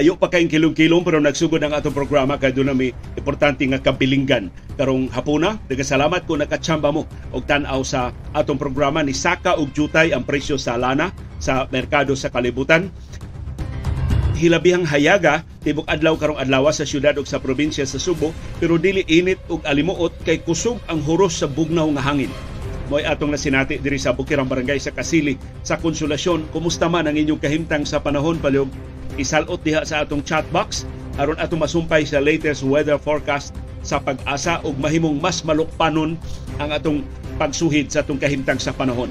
layo pa kayong kilom-kilom pero nagsugod ang atong programa kay doon may importante nga kabilinggan karong hapuna daga salamat kung nakachamba mo og tan-aw sa atong programa ni saka og jutay ang presyo sa lana sa merkado sa kalibutan. Hilabihang hayaga tibok adlaw karong adlaw sa syudad ug sa probinsya sa Subo pero dili init ug alimuot kay kusog ang huros sa bugnaw nga hangin. Mo'y atong nasinati diri sa Bukirang Barangay sa Kasili sa Konsolasyon. Kumusta man ang inyong kahimtang sa panahon palyog isalot diha sa atong chat box aron atong masumpay sa latest weather forecast sa pag-asa ug mahimong mas malukpanon ang atong pagsuhid sa atong kahimtang sa panahon.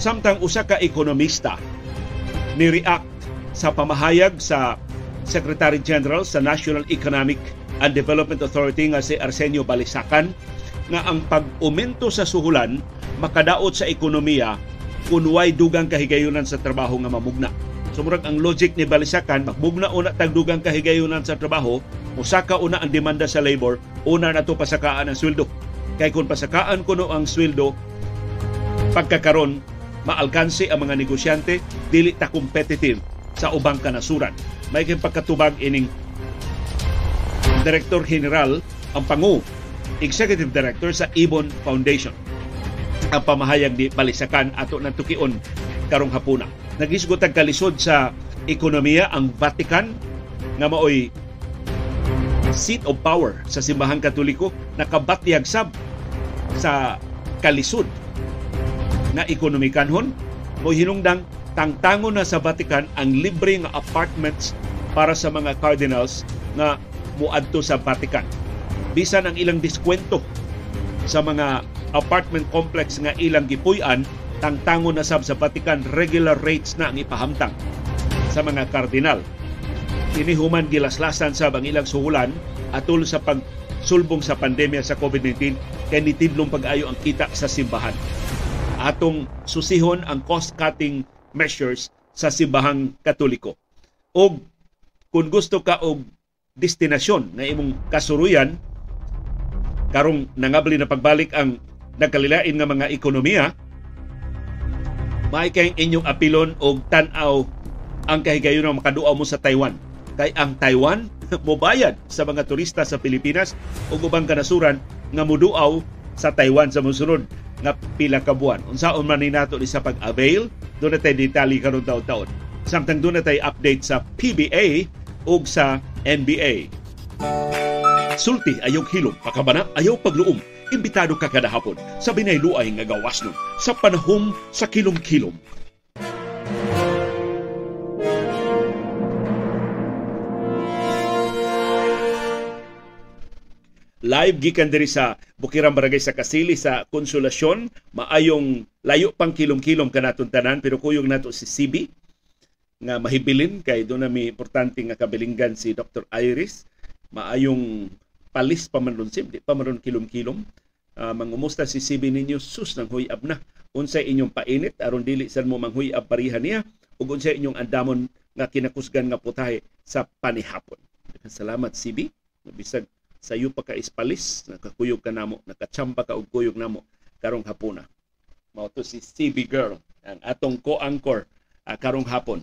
Samtang usa ka ekonomista ni react sa pamahayag sa Secretary General sa National Economic and Development Authority nga si Arsenio Balisacan nga ang pag-umento sa suhulan makadaot sa ekonomiya kung way dugang kahigayunan sa trabaho nga mamugna. Sumurag ang logic ni Balisakan, magbugna una tag dugang kahigayunan sa trabaho, musaka una ang demanda sa labor, una na to pasakaan ang sweldo. Kay kung pasakaan kuno ang sweldo, pagkakaron, maalkansi ang mga negosyante, dili ta competitive sa ubang kanasuran. May kang pagkatubag ining Director General ang pangu Executive Director sa Ibon Foundation ang pamahayag ni Balisakan ato ng tukion karong hapuna. Nagisgot ang kalisod sa ekonomiya ang Vatican nga maoy seat of power sa simbahang katoliko nakabatyag sab sa kalisod na ekonomikanhon mo hinungdang tangtangon na sa Vatican ang libre nga apartments para sa mga cardinals nga muadto sa Vatican. Bisan ang ilang diskwento sa mga apartment complex nga ilang gipuy-an tangtangon na sab sa Vatican regular rates na ang ipahamtang sa mga kardinal. Kini human gilaslasan sa ang ilang suhulan atol sa pagsulbong sa pandemya sa COVID-19 kay nitidlong pag-ayo ang kita sa simbahan. Atong susihon ang cost-cutting measures sa simbahang katoliko. Og kung gusto ka og destinasyon na imong kasuruyan karong nangabli na pagbalik ang nagkalilain nga mga ekonomiya, may kayong inyong apilon og tan-aw ang kahigayon ng makaduaw mo sa Taiwan. Kay ang Taiwan mobayad sa mga turista sa Pilipinas ug ubang kanasuran nga muduaw sa Taiwan sa mosunod nga pila ka buwan. Unsaon man ni nato sa pag-avail, doon na tayo detalye karon taon-taon. Samtang doon na tayo update sa PBA ug sa NBA. Sulti ayaw hilom, pakabana ayaw pagluom imbitado ka kada hapon sa binayluay nga gawas nun sa panahom sa kilom-kilom. Live gikan diri sa Bukirang Barangay sa Kasili sa Konsolasyon. Maayong layo pang kilom-kilom kanaton tanan pero kuyog nato si CB nga mahibilin kay doon na may importante nga kabilinggan si Dr. Iris. Maayong palis pa man sim, di pa man kilom-kilom. Uh, mangumusta si CB ninyo sus nang huyab na. Unsay inyong painit aron dili sa mo manghuyab parihan niya ug unsay inyong andamon nga kinakusgan nga putahe sa panihapon. Salamat CB. Bisag sayo pa ka ispalis, nakakuyog ka namo, nakachamba ka og kuyog namo karong hapuna. Mao to si CB girl, ang atong co-anchor uh, karong hapon.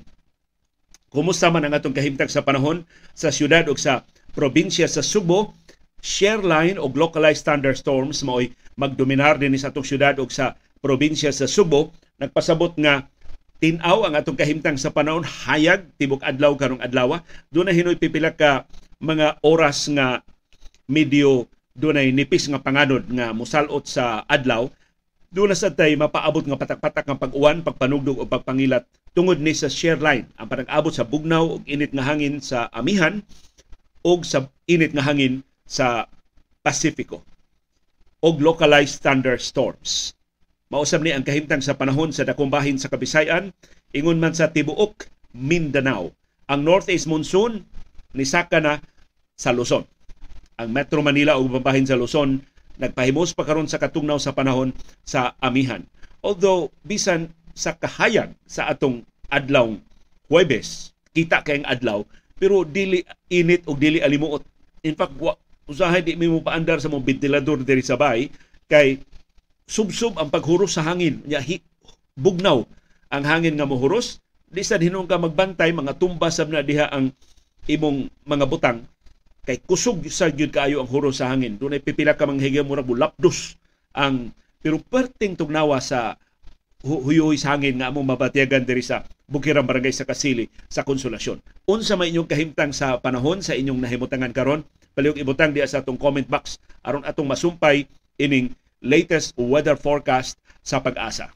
Kumusta man ang atong kahimtang sa panahon sa syudad ug sa probinsya sa Subo? Share line o localized thunderstorms mao'y magdominar din sa atong syudad o sa probinsya sa Subo. Nagpasabot nga tinaw ang atong kahimtang sa panahon. Hayag tibok adlaw karong adlaw do na hinoy pipila ka mga oras nga medyo dunay nipis nga panganod nga musalot sa adlaw. Doon na sa tay mapaabot nga patak-patak nga pag-uwan, pagpanugdog o pagpangilat tungod ni sa share line. Ang panag-abot sa bugnaw ug init nga hangin sa amihan o sa init nga hangin sa Pasifiko og localized thunderstorms. Mausab ni ang kahimtang sa panahon sa dakong bahin sa Kabisayan, ingon man sa tibuok Mindanao. Ang northeast monsoon nisaka na sa Luzon. Ang Metro Manila ug babahin sa Luzon nagpahimos pa karon sa katungnaw sa panahon sa amihan. Although bisan sa kahayag sa atong adlaw Huwebes, kita kayong adlaw, pero dili init o dili alimuot. In fact, usahay di mo paandar sa mong ventilador diri sa bay kay subsub ang paghuros sa hangin. Nya hi, bugnaw ang hangin nga mohuros di sad hinung ka magbantay mga tumba sab na diha ang imong mga butang. Kay kusog sa gyud kaayo ang huro sa hangin. Dunay pipila ka manghigay mura bulapdos ang pero perting tugnawa sa huyuhoy hangin nga among mabatiyagan diri sa Bukirang Barangay sa Kasili sa Konsolasyon. Unsa may inyong kahimtang sa panahon sa inyong nahimutangan karon? Palihog ibutang diya sa atong comment box aron atong masumpay ining latest weather forecast sa pag-asa.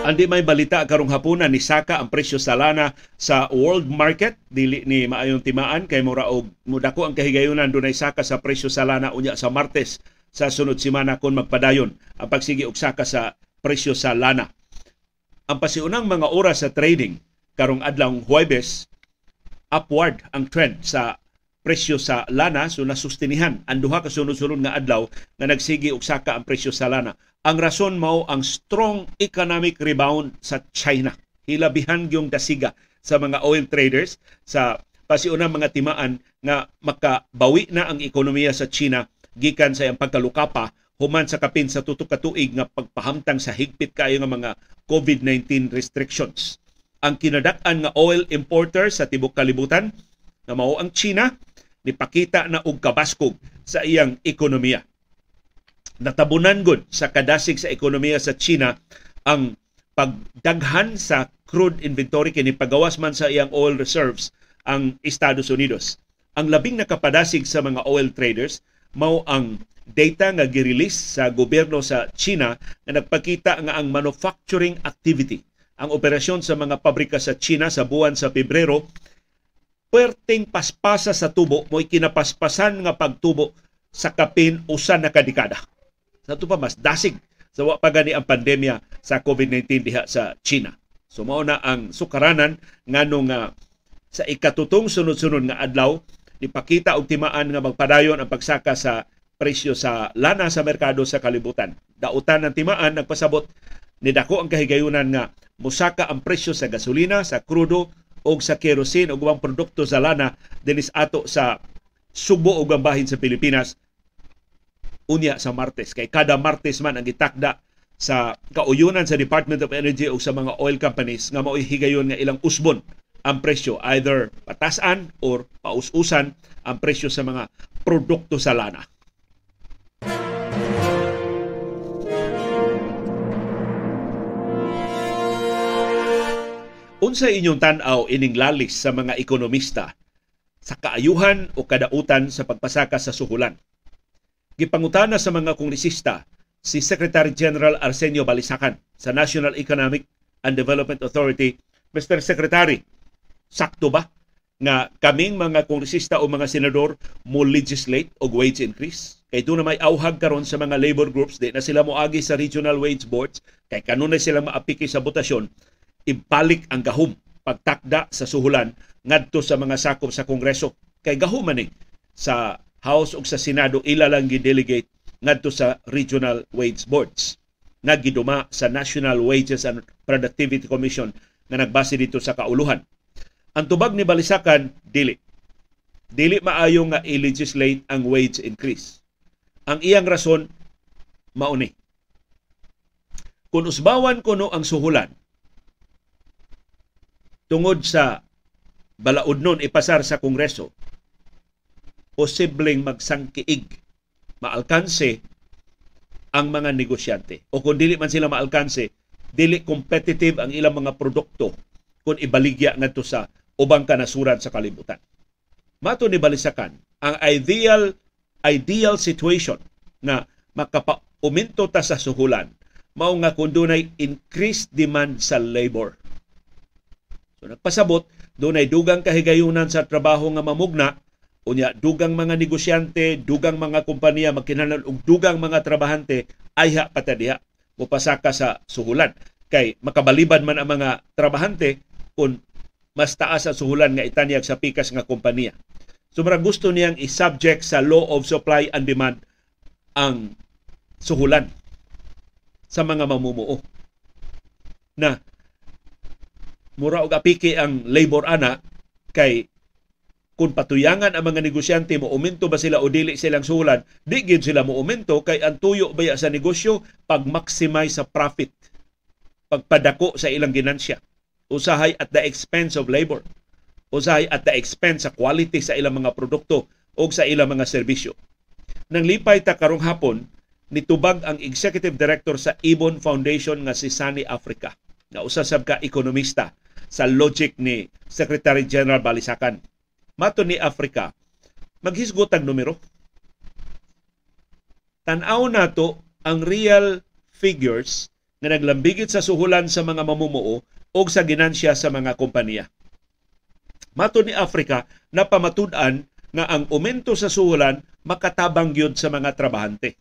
Andi may balita karong hapunan ni Saka ang presyo sa lana sa world market. Dili ni maayong timaan kay mura og mudako ang kahigayunan dunay saka sa presyo sa lana unya sa Martes sa sunod semana kon magpadayon. Ang pagsigi og saka sa presyo sa lana. Ang pasiunang mga oras sa trading karong adlaw Huwebes upward ang trend sa presyo sa lana. So nasustinihan ang duha ka sunod-sunod nga adlaw nga nagsigi og saka ang presyo sa lana ang rason mao ang strong economic rebound sa China. Hilabihan yung dasiga sa mga oil traders sa pasiunang mga timaan nga makabawi na ang ekonomiya sa China gikan sa iyang pagkalukapa human sa kapin sa tutok ka tuig nga pagpahamtang sa higpit kayo nga mga COVID-19 restrictions. Ang kinadak-an nga oil importer sa tibok kalibutan na mao ang China nipakita na og kabaskog sa iyang ekonomiya natabunan gud sa kadasig sa ekonomiya sa China ang pagdaghan sa crude inventory kini pagawas man sa iyang oil reserves ang Estados Unidos. Ang labing nakapadasig sa mga oil traders mao ang data nga girelease sa gobyerno sa China nga nagpakita nga ang manufacturing activity ang operasyon sa mga pabrika sa China sa buwan sa Pebrero perting paspasa sa tubo mo'y kinapaspasan nga pagtubo sa kapin usa na kadekada. Sa pa mas dasig sa wa pa gani ang pandemya sa COVID-19 diha sa China. So mao na ang sukaranan nganong uh, sa ikatutong sunod-sunod nga adlaw ipakita og timaan nga magpadayon ang pagsaka sa presyo sa lana sa merkado sa kalibutan. Dautan ng timaan nagpasabot ni dako ang kahigayunan nga musaka ang presyo sa gasolina, sa krudo o sa kerosene o ubang produkto sa lana dinis ato sa Subo ug bahin sa Pilipinas unya sa Martes. Kay kada Martes man ang gitakda sa kauyunan sa Department of Energy o sa mga oil companies nga mao'y higayon nga ilang usbon ang presyo either patasan or paususan ang presyo sa mga produkto sa lana. Unsa inyong tan-aw ining lalis sa mga ekonomista sa kaayuhan o kadautan sa pagpasaka sa suhulan? Gipangutana sa mga kongresista si Secretary General Arsenio Balisacan sa National Economic and Development Authority. Mr. Secretary, sakto ba nga kaming mga kongresista o mga senador mo legislate og wage increase? Kay doon na may auhag karon sa mga labor groups, di na sila moagi sa regional wage boards, kay kanunay sila maapiki sa botasyon, ibalik ang gahom pagtakda sa suhulan ngadto sa mga sakop sa Kongreso. Kay gahom man ni sa House ug sa Senado ila lang gi-delegate ngadto sa regional wage boards nga giduma sa National Wages and Productivity Commission nga nagbase dito sa kauluhan. Ang tubag ni Balisakan dili. Dili maayo nga i-legislate ang wage increase. Ang iyang rason mauni. Kung usbawan kuno ang suhulan tungod sa balaod nun ipasar sa Kongreso, posibleng magsangkiig, maalkanse ang mga negosyante. O kung dili man sila maalkanse, dili competitive ang ilang mga produkto kung ibaligya ngadto sa ubang kanasuran sa kalibutan. Mato ni Balisakan, ang ideal ideal situation na makapauminto ta sa suhulan mao nga kung dunay increased demand sa labor. So nagpasabot, dunay dugang kahigayunan sa trabaho nga mamugna Unya, dugang mga negosyante, dugang mga kompanya, magkinalan og dugang mga trabahante, ayha patadiha mupasaka sa suhulan. Kay makabaliban man ang mga trabahante kung mas taas ang suhulan nga itanyag sa pikas nga kompanya. So gusto niyang i-subject sa law of supply and demand ang suhulan sa mga mamumuo. Na mura og apiki ang labor ana kay kung patuyangan ang mga negosyante mo uminto ba sila o dili silang sulan, di gid sila mo uminto kay ang tuyo baya sa negosyo pag maximize sa profit pagpadako sa ilang ginansya. Usahay at the expense of labor. Usahay at the expense sa quality sa ilang mga produkto o sa ilang mga serbisyo. Nang lipay ta karong hapon, nitubag ang executive director sa Ibon Foundation nga si Sunny Africa na usa sab ka ekonomista sa logic ni Secretary General Balisakan. Mato ni Africa, maghisgot ang numero. Tan-aw nato ang real figures nga naglambigit sa suhulan sa mga mamumuo o sa ginansya sa mga kompanya. Mato ni Africa na pamatud-an nga ang aumento sa suhulan makatabang gyud sa mga trabahante.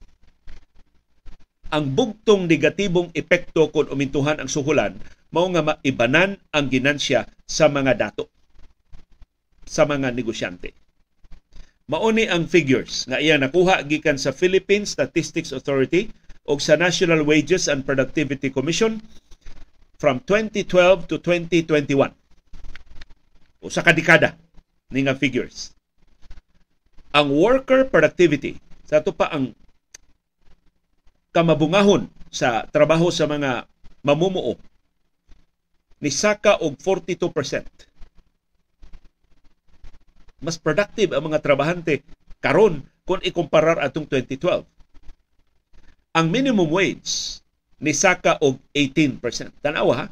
Ang bugtong negatibong epekto kung umintuhan ang suhulan mao nga maibanan ang ginansya sa mga dato sa mga negosyante. Mauni ang figures nga iya nakuha gikan sa Philippine Statistics Authority o sa National Wages and Productivity Commission from 2012 to 2021. O sa kadikada ni nga figures. Ang worker productivity sa ito pa ang kamabungahon sa trabaho sa mga mamumuo ni saka og 42%. Mas productive ang mga trabahante karon kung ikumparar atong 2012 ang minimum wage ni saka og 18%. Tanawa ha,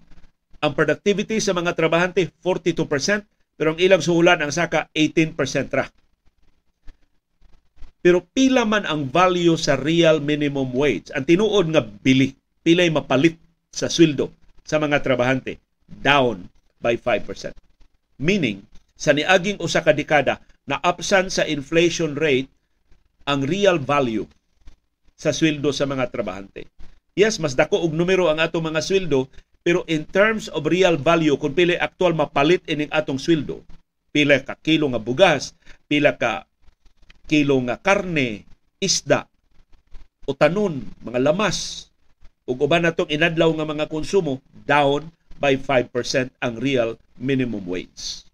ang productivity sa mga trabahante 42%, pero ang ilang suhulan ang saka 18% ra. Pero pila man ang value sa real minimum wage? Ang tinuod nga bili, pilay mapalit sa sweldo sa mga trabahante down by 5%. Meaning, sa niaging usa ka dekada na absent sa inflation rate ang real value sa sweldo sa mga trabahante. Yes, mas dako og numero ang atong mga sweldo, pero in terms of real value, kung pila aktual mapalit ining atong sweldo, pila ka kilo nga bugas, pila ka kilo nga karne, isda, o tanon, mga lamas, ug uban natong inadlaw nga mga konsumo, down by 5% ang real minimum wage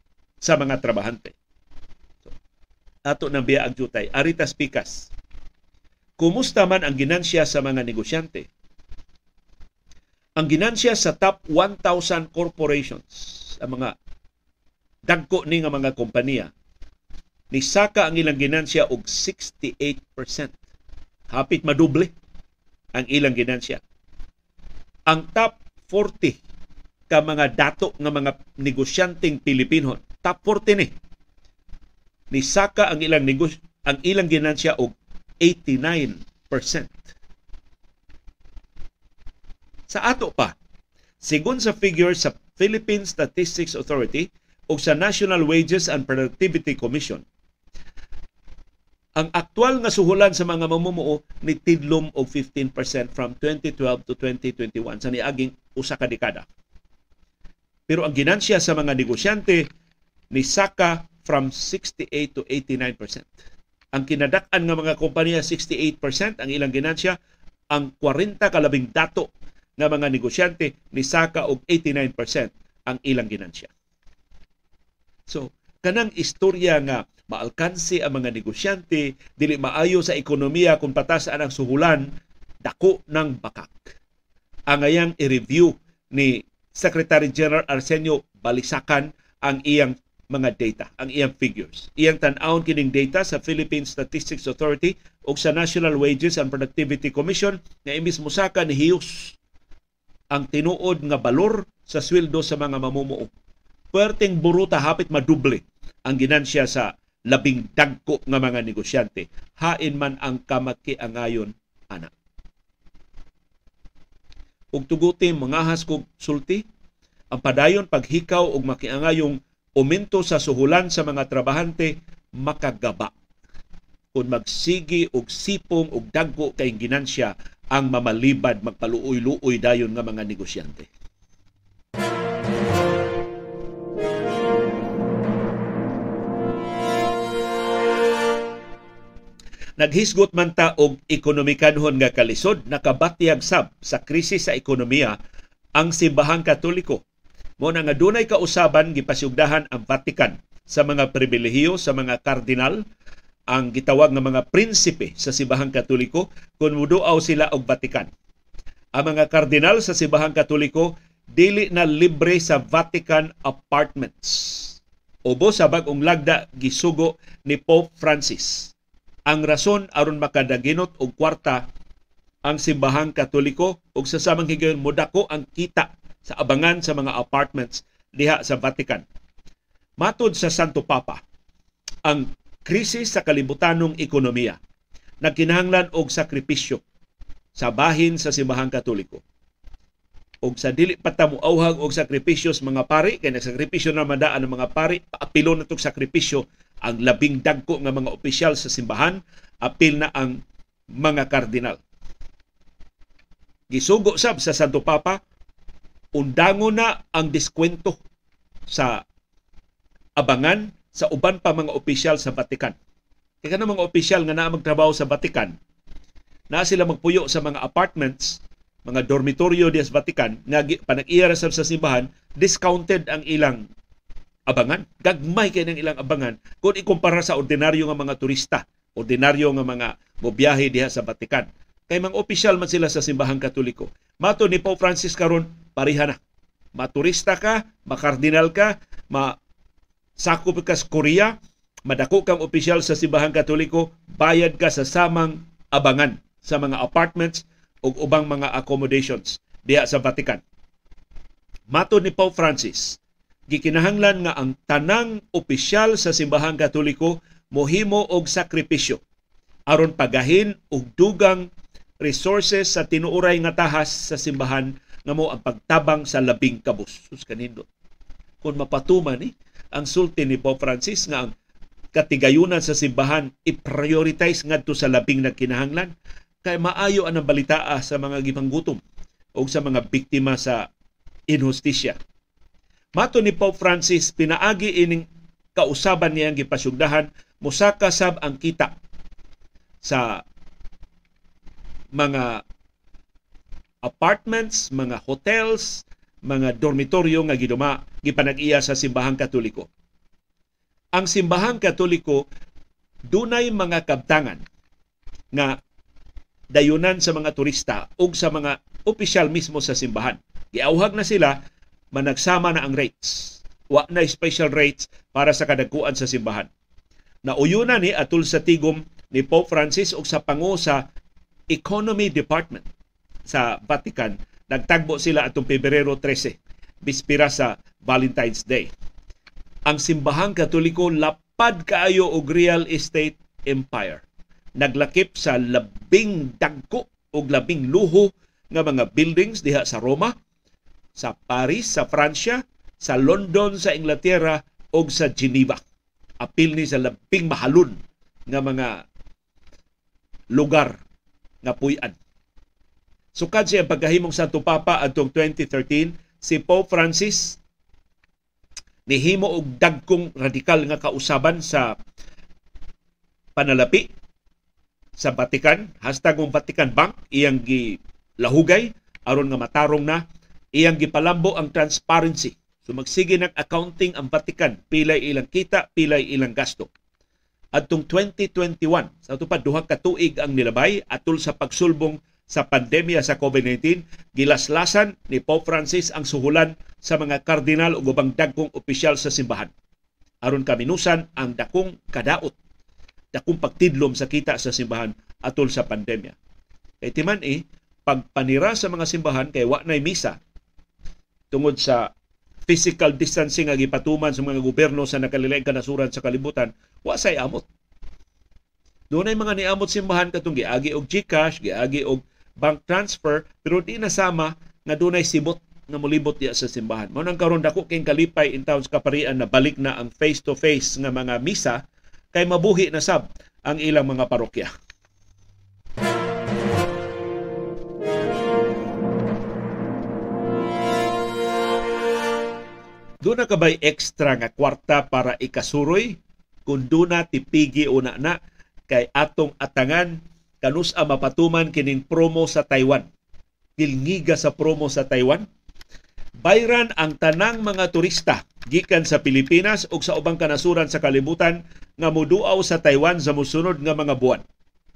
sa mga trabahante. Ato nang biya ang jutay. Aritas Pikas, Kumusta man ang ginansya sa mga negosyante? Ang ginansya sa top 1,000 corporations, ang mga dagko ni nga mga kompanya, ni saka ang ilang ginansya og 68%. Hapit maduble ang ilang ginansya. Ang top 40 ka mga dato nga mga negosyanteng Pilipino, top 40 ni. Ni saka ang ilang negosyo ang ilang ginansya og 89%. Sa ato pa, sigon sa figures sa Philippine Statistics Authority o sa National Wages and Productivity Commission, ang aktual nga suhulan sa mga mamumuo ni tidlom og 15% from 2012 to 2021 sa niaging usa ka dekada. Pero ang ginansya sa mga negosyante ni saka from 68 to 89%. Ang kinadak-an nga mga kompanya 68% ang ilang ginansya, ang 40 kalabing dato nga mga negosyante ni saka og 89% ang ilang ginansya. So, kanang istorya nga maalkansi ang mga negosyante, dili maayo sa ekonomiya kung patasaan ang suhulan, dako ng bakak. Ang ayang i-review ni Secretary General Arsenio Balisakan ang iyang mga data, ang iyang figures. Iyang tan-awon kining data sa Philippine Statistics Authority o sa National Wages and Productivity Commission na imbis musaka ni hiyos ang tinuod nga balor sa sweldo sa mga mamumuo. Perting buruta hapit maduble ang ginansya sa labing dagko nga mga negosyante. Hain man ang kamakiangayon ana. Ug tuguti mangahas kog sulti ang padayon paghikaw og makiangayong uminto sa suhulan sa mga trabahante makagaba kung magsigi og sipong og dagko kay ginansya ang mamalibad magpaluoy-luoy dayon nga mga negosyante. Naghisgot man ta og ekonomikanhon nga kalisod nakabatyag sab sa krisis sa ekonomiya ang simbahang katoliko Mo na nga dunay kausaban gipasugdahan ang Vatican sa mga pribilehiyo sa mga kardinal ang gitawag nga mga prinsipe sa Sibahang Katoliko kung muduaw sila og Vatican. ang mga kardinal sa Simbahang Katoliko dili na libre sa Vatican Apartments. Ubo sa bagong lagda gisugo ni Pope Francis. Ang rason aron makadaginot og kwarta ang simbahang katoliko ug sa samang higayon modako ang kita sa abangan sa mga apartments diha sa Vatican. Matod sa Santo Papa, ang krisis sa kalibutanong ekonomiya nagkinahanglan og sakripisyo sa bahin sa simbahang katoliko og sa dili pa ta moauhag og sakripisyo sa mga pari kay nagsakripisyo na madaan ang mga pari paapilo na tong sakripisyo ang labing dagko nga mga opisyal sa simbahan apil na ang mga kardinal gisugo sab sa Santo Papa undango na ang diskwento sa abangan sa uban pa mga opisyal sa Vatican. Kaya mga opisyal nga naa magtrabaho sa Vatican, na sila magpuyo sa mga apartments mga dormitoryo di sa Vatican nga panag-iya sa simbahan discounted ang ilang abangan. Gagmay kay ng ilang abangan kung ikumpara sa ordinaryo nga mga turista ordinaryo nga mga mobiyahe diha sa Vatican. Kay mga opisyal man sila sa simbahang katoliko. Mato ni Pope Francis karon pareha na maturista ka makardinal ka ma sakop ka sa Korea madako kang opisyal sa simbahang katoliko bayad ka sa samang abangan sa mga apartments ug ubang mga accommodations diha sa Vatican. Mato ni Pope Francis, gikinahanglan nga ang tanang opisyal sa simbahang katoliko mohimo og sakripisyo aron pagahin og dugang resources sa tinuoray nga tahas sa simbahan nga mo ang pagtabang sa labing kabus. Sus kanindot. Kung mapatuman ni eh, ang sulti ni Pope Francis nga ang katigayunan sa simbahan i-prioritize ngadto sa labing nagkinahanglan kay maayo ang balitaa sa mga gipanggutom o sa mga biktima sa inhustisya. Mato ni Pope Francis, pinaagi ining kausaban niya ang gipasugdahan, musaka sab ang kita sa mga apartments, mga hotels, mga dormitoryo nga giduma gipanag-iya sa simbahang katoliko. Ang simbahang katoliko dunay mga kabtangan nga dayunan sa mga turista ug sa mga opisyal mismo sa simbahan. Giauhag na sila managsama na ang rates. Wa na special rates para sa kadagkuan sa simbahan. Nauyuna ni atul sa tigom ni Pope Francis ug sa pangu sa Economy Department sa Vatican. Nagtagbo sila atong Pebrero 13, bispira sa Valentine's Day. Ang simbahang katoliko lapad kaayo og real estate empire naglakip sa labing dagko o labing luho nga mga buildings diha sa Roma, sa Paris, sa Francia, sa London, sa Inglaterra o sa Geneva. Apil ni sa labing mahalon nga mga lugar nga puy-an. Sukad siya ang pagkahimong Santo Papa atong 2013, si Pope Francis nihimo og dagkong radikal nga kausaban sa panalapi sa Vatican, hashtag ng Vatican Bank, iyang gilahugay aron nga matarong na iyang gipalambo ang transparency. So magsige ng accounting ang Vatican, pilay ilang kita, pilay ilang gasto. Adtong 2021, sa ito pa duha ka tuig ang nilabay atol sa pagsulbong sa pandemya sa COVID-19, gilaslasan ni Pope Francis ang suhulan sa mga kardinal ug ubang dagkong opisyal sa simbahan. Aron kaminusan ang dakong kadaot dakong pagtidlom sa kita sa simbahan atol sa pandemya. Kay timan eh, pagpanira sa mga simbahan kay wa nay misa tungod sa physical distancing nga gipatuman sa mga gobyerno sa nakalilaing kanasuran sa kalibutan, wa say amot. Doon ay mga niamot simbahan katong giagi og GCash, giagi og bank transfer, pero di nasama nga dunay sibot nga molibot diya sa simbahan. Mao nang karon dako king kalipay in towns kaparian na balik na ang face to face nga mga misa kay mabuhi na sab ang ilang mga parokya. Doon na kabay extra nga kwarta para ikasuroy kung doon na tipigi una na kay atong atangan kanus a mapatuman kining promo sa Taiwan. Kilngiga sa promo sa Taiwan. Bayran ang tanang mga turista gikan sa Pilipinas ug sa ubang kanasuran sa kalibutan nga moduaw sa Taiwan sa mosunod nga mga buwan.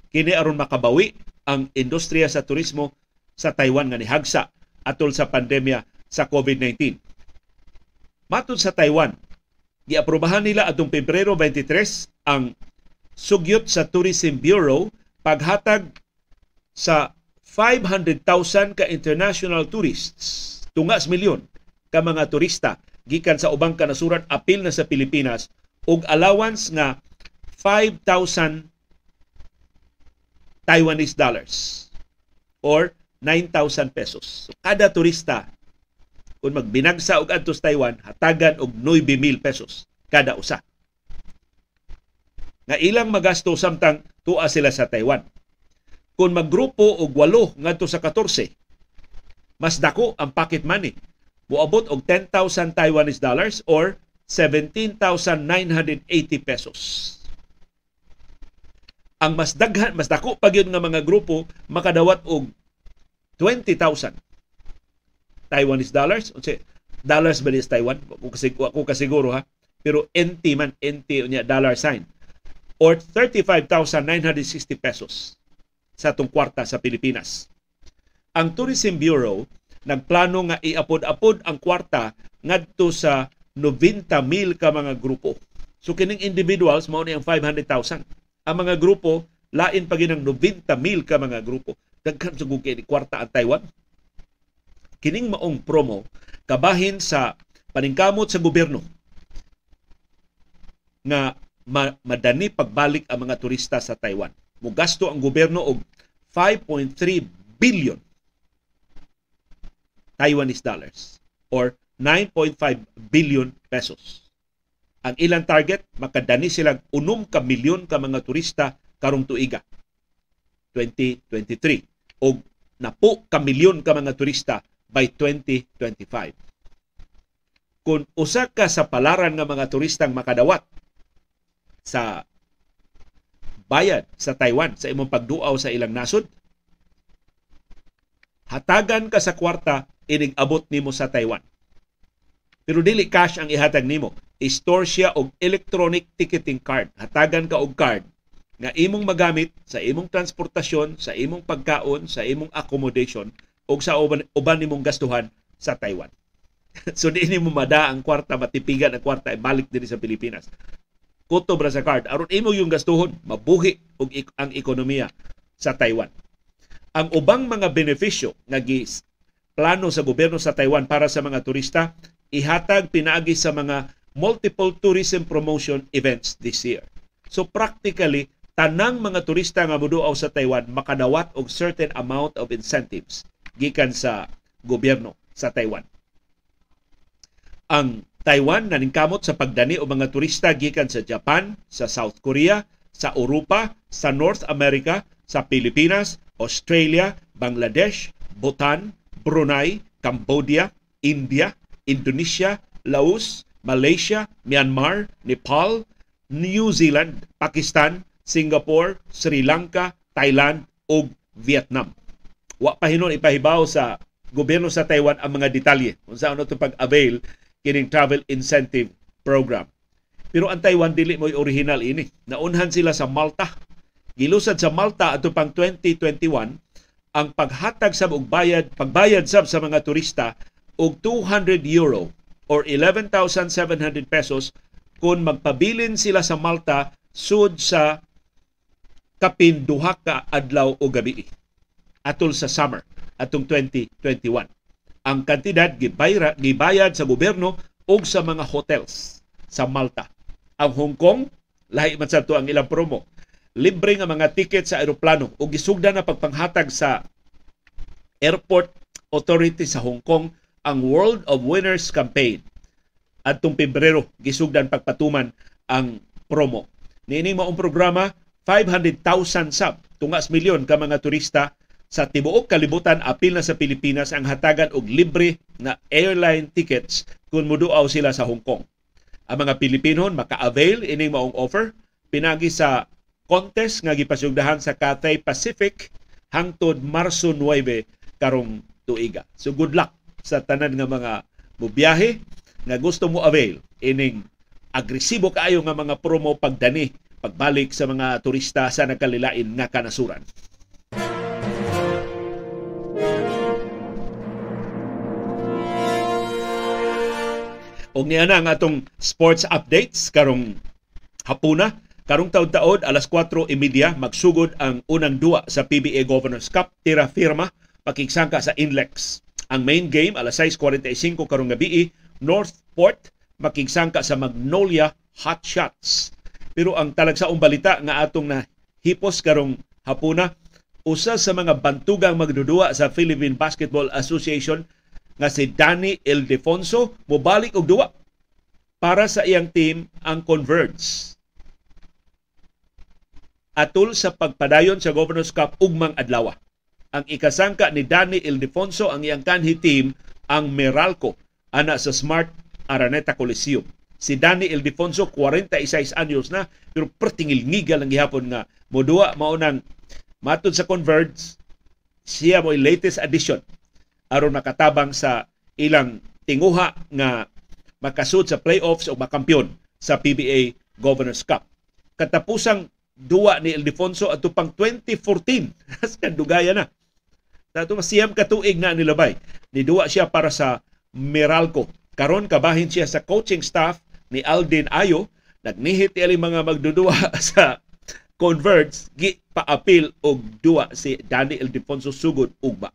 Kini aron makabawi ang industriya sa turismo sa Taiwan nga nihagsa atol sa pandemya sa COVID-19. Matod sa Taiwan, giaprobahan nila atong Pebrero 23 ang sugyot sa Tourism Bureau paghatag sa 500,000 ka international tourists, tungas milyon ka mga turista gikan sa ubang kanasuran apil na sa Pilipinas og allowance nga 5,000 Taiwanese dollars or 9,000 pesos. So, kada turista kung magbinagsa og adto sa Taiwan hatagan og 9,000 pesos kada usa. Nga ilang magasto samtang tuwa sila sa Taiwan. Kung maggrupo og 8 ngadto sa 14, mas dako ang pocket money. Buabot og 10,000 Taiwanese dollars or 17,980 pesos. Ang mas daghan, mas dako pa gyud nga mga grupo makadawat og 20,000 Taiwanese dollars. Unsa dollars ba sa Taiwan? Ako kasiguro ha. Pero NT man NT unya dollar sign or 35,960 pesos sa atong kwarta sa Pilipinas. Ang Tourism Bureau nagplano nga iapod-apod ang kwarta ngadto sa 90,000 ka mga grupo. So kining individuals mao ni ang 500,000. Ang mga grupo lain pa ginang 90,000 ka mga grupo. Daghan sa ni kwarta ang Taiwan. Kining maong promo kabahin sa paningkamot sa gobyerno nga ma- madani pagbalik ang mga turista sa Taiwan. Mugasto ang gobyerno og 5.3 billion Taiwanese dollars or 9.5 billion pesos. Ang ilang target, makadani silang unom ka milyon ka mga turista karong tuiga 2023 o napo ka milyon ka mga turista by 2025. Kung usa ka sa palaran nga mga turistang makadawat sa bayad sa Taiwan sa imong pagduaw sa ilang nasod, hatagan ka sa kwarta inig abot nimo sa Taiwan pero dili cash ang ihatag nimo. I-store siya og electronic ticketing card. Hatagan ka og card nga imong magamit sa imong transportasyon, sa imong pagkaon, sa imong accommodation o sa uban, uban nimong gastuhan sa Taiwan. so di nimo mada ang kwarta matipigan ang kwarta balik diri sa Pilipinas. Kuto bra sa card aron imo yung gastuhon mabuhi og ang ekonomiya sa Taiwan. Ang ubang mga benepisyo nga plano sa gobyerno sa Taiwan para sa mga turista ihatag pinaagi sa mga multiple tourism promotion events this year. So practically, tanang mga turista nga moduaw sa Taiwan makadawat og certain amount of incentives gikan sa gobyerno sa Taiwan. Ang Taiwan naningkamot sa pagdani og mga turista gikan sa Japan, sa South Korea, sa Europa, sa North America, sa Pilipinas, Australia, Bangladesh, Bhutan, Brunei, Cambodia, India, Indonesia, Laos, Malaysia, Myanmar, Nepal, New Zealand, Pakistan, Singapore, Sri Lanka, Thailand ug Vietnam. Wa pa hinon ipahibaw sa gobyerno sa Taiwan ang mga detalye kung saan ito pag-avail kining travel incentive program. Pero ang Taiwan dili mo original ini. Naunhan sila sa Malta. Gilusad sa Malta ato pang 2021 ang paghatag sa og bayad, pagbayad sab sa mga turista og 200 euro or 11,700 pesos kung magpabilin sila sa Malta sud sa kapin duha ka adlaw o gabi atol sa summer atong 2021. Ang kantidad gibayra, gibayad sa gobyerno og sa mga hotels sa Malta. Ang Hong Kong lahi man sa ang ilang promo. Libre nga mga ticket sa eroplano ug gisugdan na pagpanghatag sa Airport Authority sa Hong Kong ang World of Winners campaign adtong Pebrero gisugdan pagpatuman ang promo. Niini maong programa 500,000 sab tungas milyon ka mga turista sa tibuok kalibutan apil na sa Pilipinas ang hatagan og libre na airline tickets kung muduaw sila sa Hong Kong. Ang mga Pilipino maka-avail ining maong offer pinagi sa contest nga gipasugdahan sa Cathay Pacific hangtod Marso 9 karong tuiga. So good luck sa tanan nga mga mubiyahe nga gusto mo avail ining agresibo kaayo nga mga promo pagdani pagbalik sa mga turista sa nagkalilain nga kanasuran. O niya na ang atong sports updates karong hapuna. Karong taon-taon, alas 4.30, magsugod ang unang duwa sa PBA Governors Cup, tira firma, pakigsangka sa Inlex. Ang main game, alas 6.45 karong gabi, Northport, makigsangka sa Magnolia Hot Shots. Pero ang talagsaong balita nga atong na hipos karong hapuna, usa sa mga bantugang magdudua sa Philippine Basketball Association nga si Danny Ildefonso mobalik og duwa para sa iyang team ang Converge. Atul sa pagpadayon sa Governors Cup ugmang adlaw. Ang ikasangka ni Danny Ildefonso ang iyang kanhi team ang Meralco ana sa Smart Araneta Coliseum. Si Danny Ildefonso 46 anyos na pero pertingil ngiga lang gihapon nga modua mao nang matud sa Converge siya mo latest addition aron makatabang sa ilang tinguha nga makasud sa playoffs o makampiyon sa PBA Governors Cup. Katapusang duwa ni Ildefonso ato pang 2014. Kan dugaya na. Tato siyam katuig na nilabay. Ni duwa siya para sa Meralco. Karon kabahin siya sa coaching staff ni Aldin Ayo. Nagnihit ili mga magdudua sa Converge gi paapil og duwa si Danny Ildefonso sugod ugba.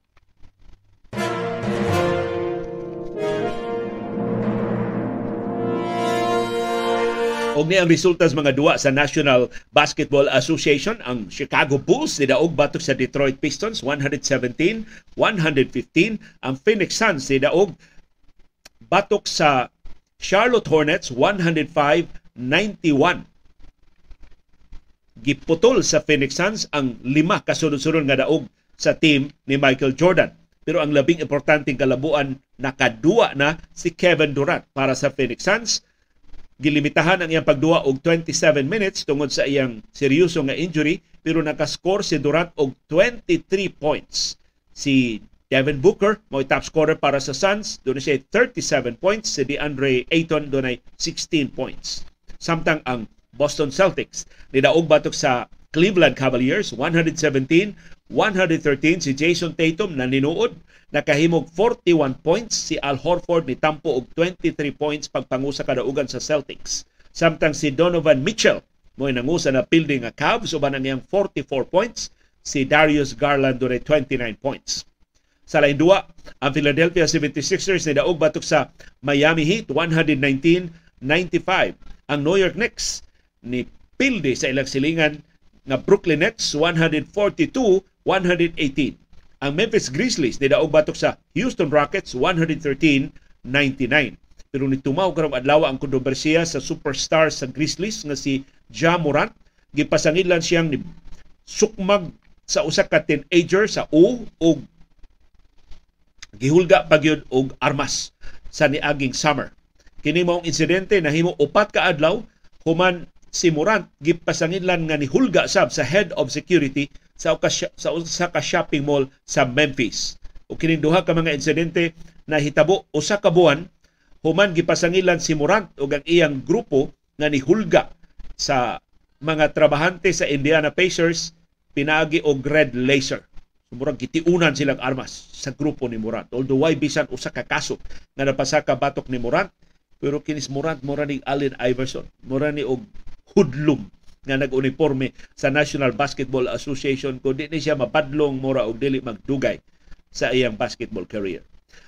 Og ni ang resulta sa mga duwa sa National Basketball Association, ang Chicago Bulls nidaog batok sa Detroit Pistons 117-115, ang Phoenix Suns nidaog batok sa Charlotte Hornets 105-91. Giputol sa Phoenix Suns ang lima kasunod-sunod nga daog sa team ni Michael Jordan. Pero ang labing importanteng kalabuan nakaduwa na si Kevin Durant para sa Phoenix Suns gilimitahan ang iyang pagduwa og 27 minutes tungod sa iyang seryoso nga injury pero nakascore si Durant og 23 points. Si Devin Booker mo top scorer para sa Suns, doon siya 37 points. Si DeAndre Ayton doon ay 16 points. Samtang ang Boston Celtics nidaog batok sa Cleveland Cavaliers 117 113 si Jason Tatum na ninuod nakahimog 41 points si Al Horford ni tampo og 23 points pagpangusa kadaugan sa Celtics. Samtang si Donovan Mitchell mo nangusa na building nga Cavs uban ang iyang 44 points. Si Darius Garland dunay 29 points. Sa lain duwa ang Philadelphia 76ers ni daog batok sa Miami Heat 119-95 ang New York Knicks ni pildi sa ilang silingan nga Brooklyn Nets 142-118. Ang Memphis Grizzlies nidaog batok sa Houston Rockets 113-99. Pero nitumaw karong adlaw ang kontrobersiya sa superstar sa Grizzlies nga si Ja Morant. Gipasangilan siyang ni sukmag sa usa ka teenager sa U ug gihulga pagyud og armas sa niaging summer. Kini maong insidente nahimo upat ka adlaw human si Morant gipasanginlan nga nihulga sab sa head of security sa sa usa ka shopping mall sa Memphis. O kining duha ka mga insidente na hitabo usa ka buwan human gipasangilan si Morant ug ang iyang grupo nga nihulga sa mga trabahante sa Indiana Pacers pinaagi og red laser. So, gitiunan silang armas sa grupo ni Morant. Although why bisan usa ka kaso nga napasaka batok ni Morant, pero kinis Morant mura ni Allen Iverson, mura ni og hudlom nga nag-uniforme sa National Basketball Association kundi ni siya mapadlong mura og dili magdugay sa iyang basketball career.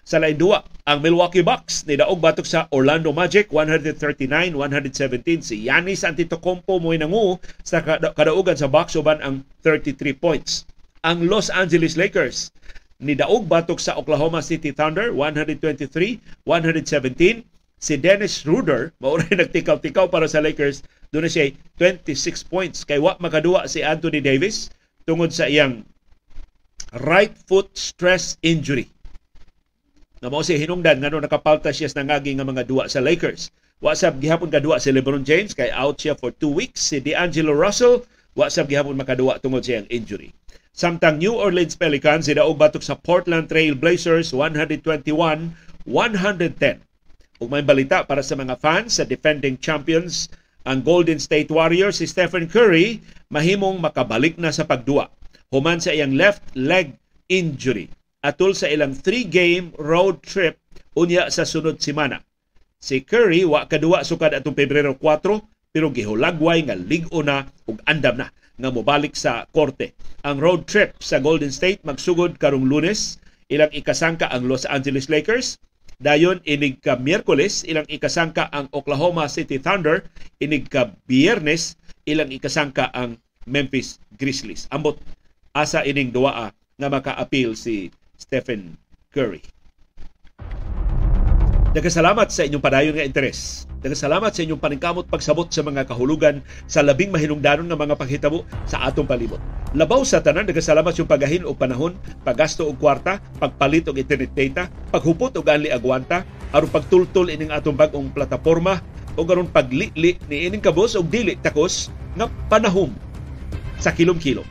Sa lain duwa, ang Milwaukee Bucks ni daog batok sa Orlando Magic 139-117 si Giannis Antetokounmpo mo nangu sa kadaugan sa Bucks uban ang 33 points. Ang Los Angeles Lakers ni daog batok sa Oklahoma City Thunder 123-117 si Dennis Ruder, mauray nagtikaw-tikaw para sa Lakers, doon na siya 26 points. Kay wa makaduwa si Anthony Davis tungod sa iyang right foot stress injury. Nga mo siya hinungdan nga nakapalta siya sa nangagi nga mga duwa sa Lakers. Wa sab gihapon kaduwa si LeBron James kay out siya for two weeks. Si D'Angelo Russell, wa sab gihapon makaduwa tungod sa iyang injury. Samtang New Orleans Pelicans, sidaog batok sa Portland Trail Blazers 121-110 Ug may balita para sa mga fans sa defending champions ang Golden State Warriors si Stephen Curry mahimong makabalik na sa pagduwa human sa iyang left leg injury. Atol sa ilang three-game road trip unya sa sunod semana. Si Curry wa kaduwa sukad atong Pebrero 4 pero gihulagway nga ligo na ug andam na. Nga mobalik sa korte. Ang road trip sa Golden State magsugod karong Lunes. Ilang ikasangka ang Los Angeles Lakers Dayon inig ka Miyerkules ilang ikasangka ang Oklahoma City Thunder, inig ka Biyernes ilang ikasangka ang Memphis Grizzlies. Ambot asa ining duwa nga maka-appeal si Stephen Curry. Nagkasalamat sa inyong padayon nga interes. Nagkasalamat sa inyong paningkamot pagsabot sa mga kahulugan sa labing mahinungdanon nga mga paghitabo sa atong palibot. Labaw sa tanan, nagkasalamat yung pagahin o panahon, paggasto og kwarta, pagpalit og internet data, paghupot og anli agwanta, aron pagtultol ining atong bagong plataporma o garon paglili ni ining kabos og dili takos nga panahom sa kilom-kilom.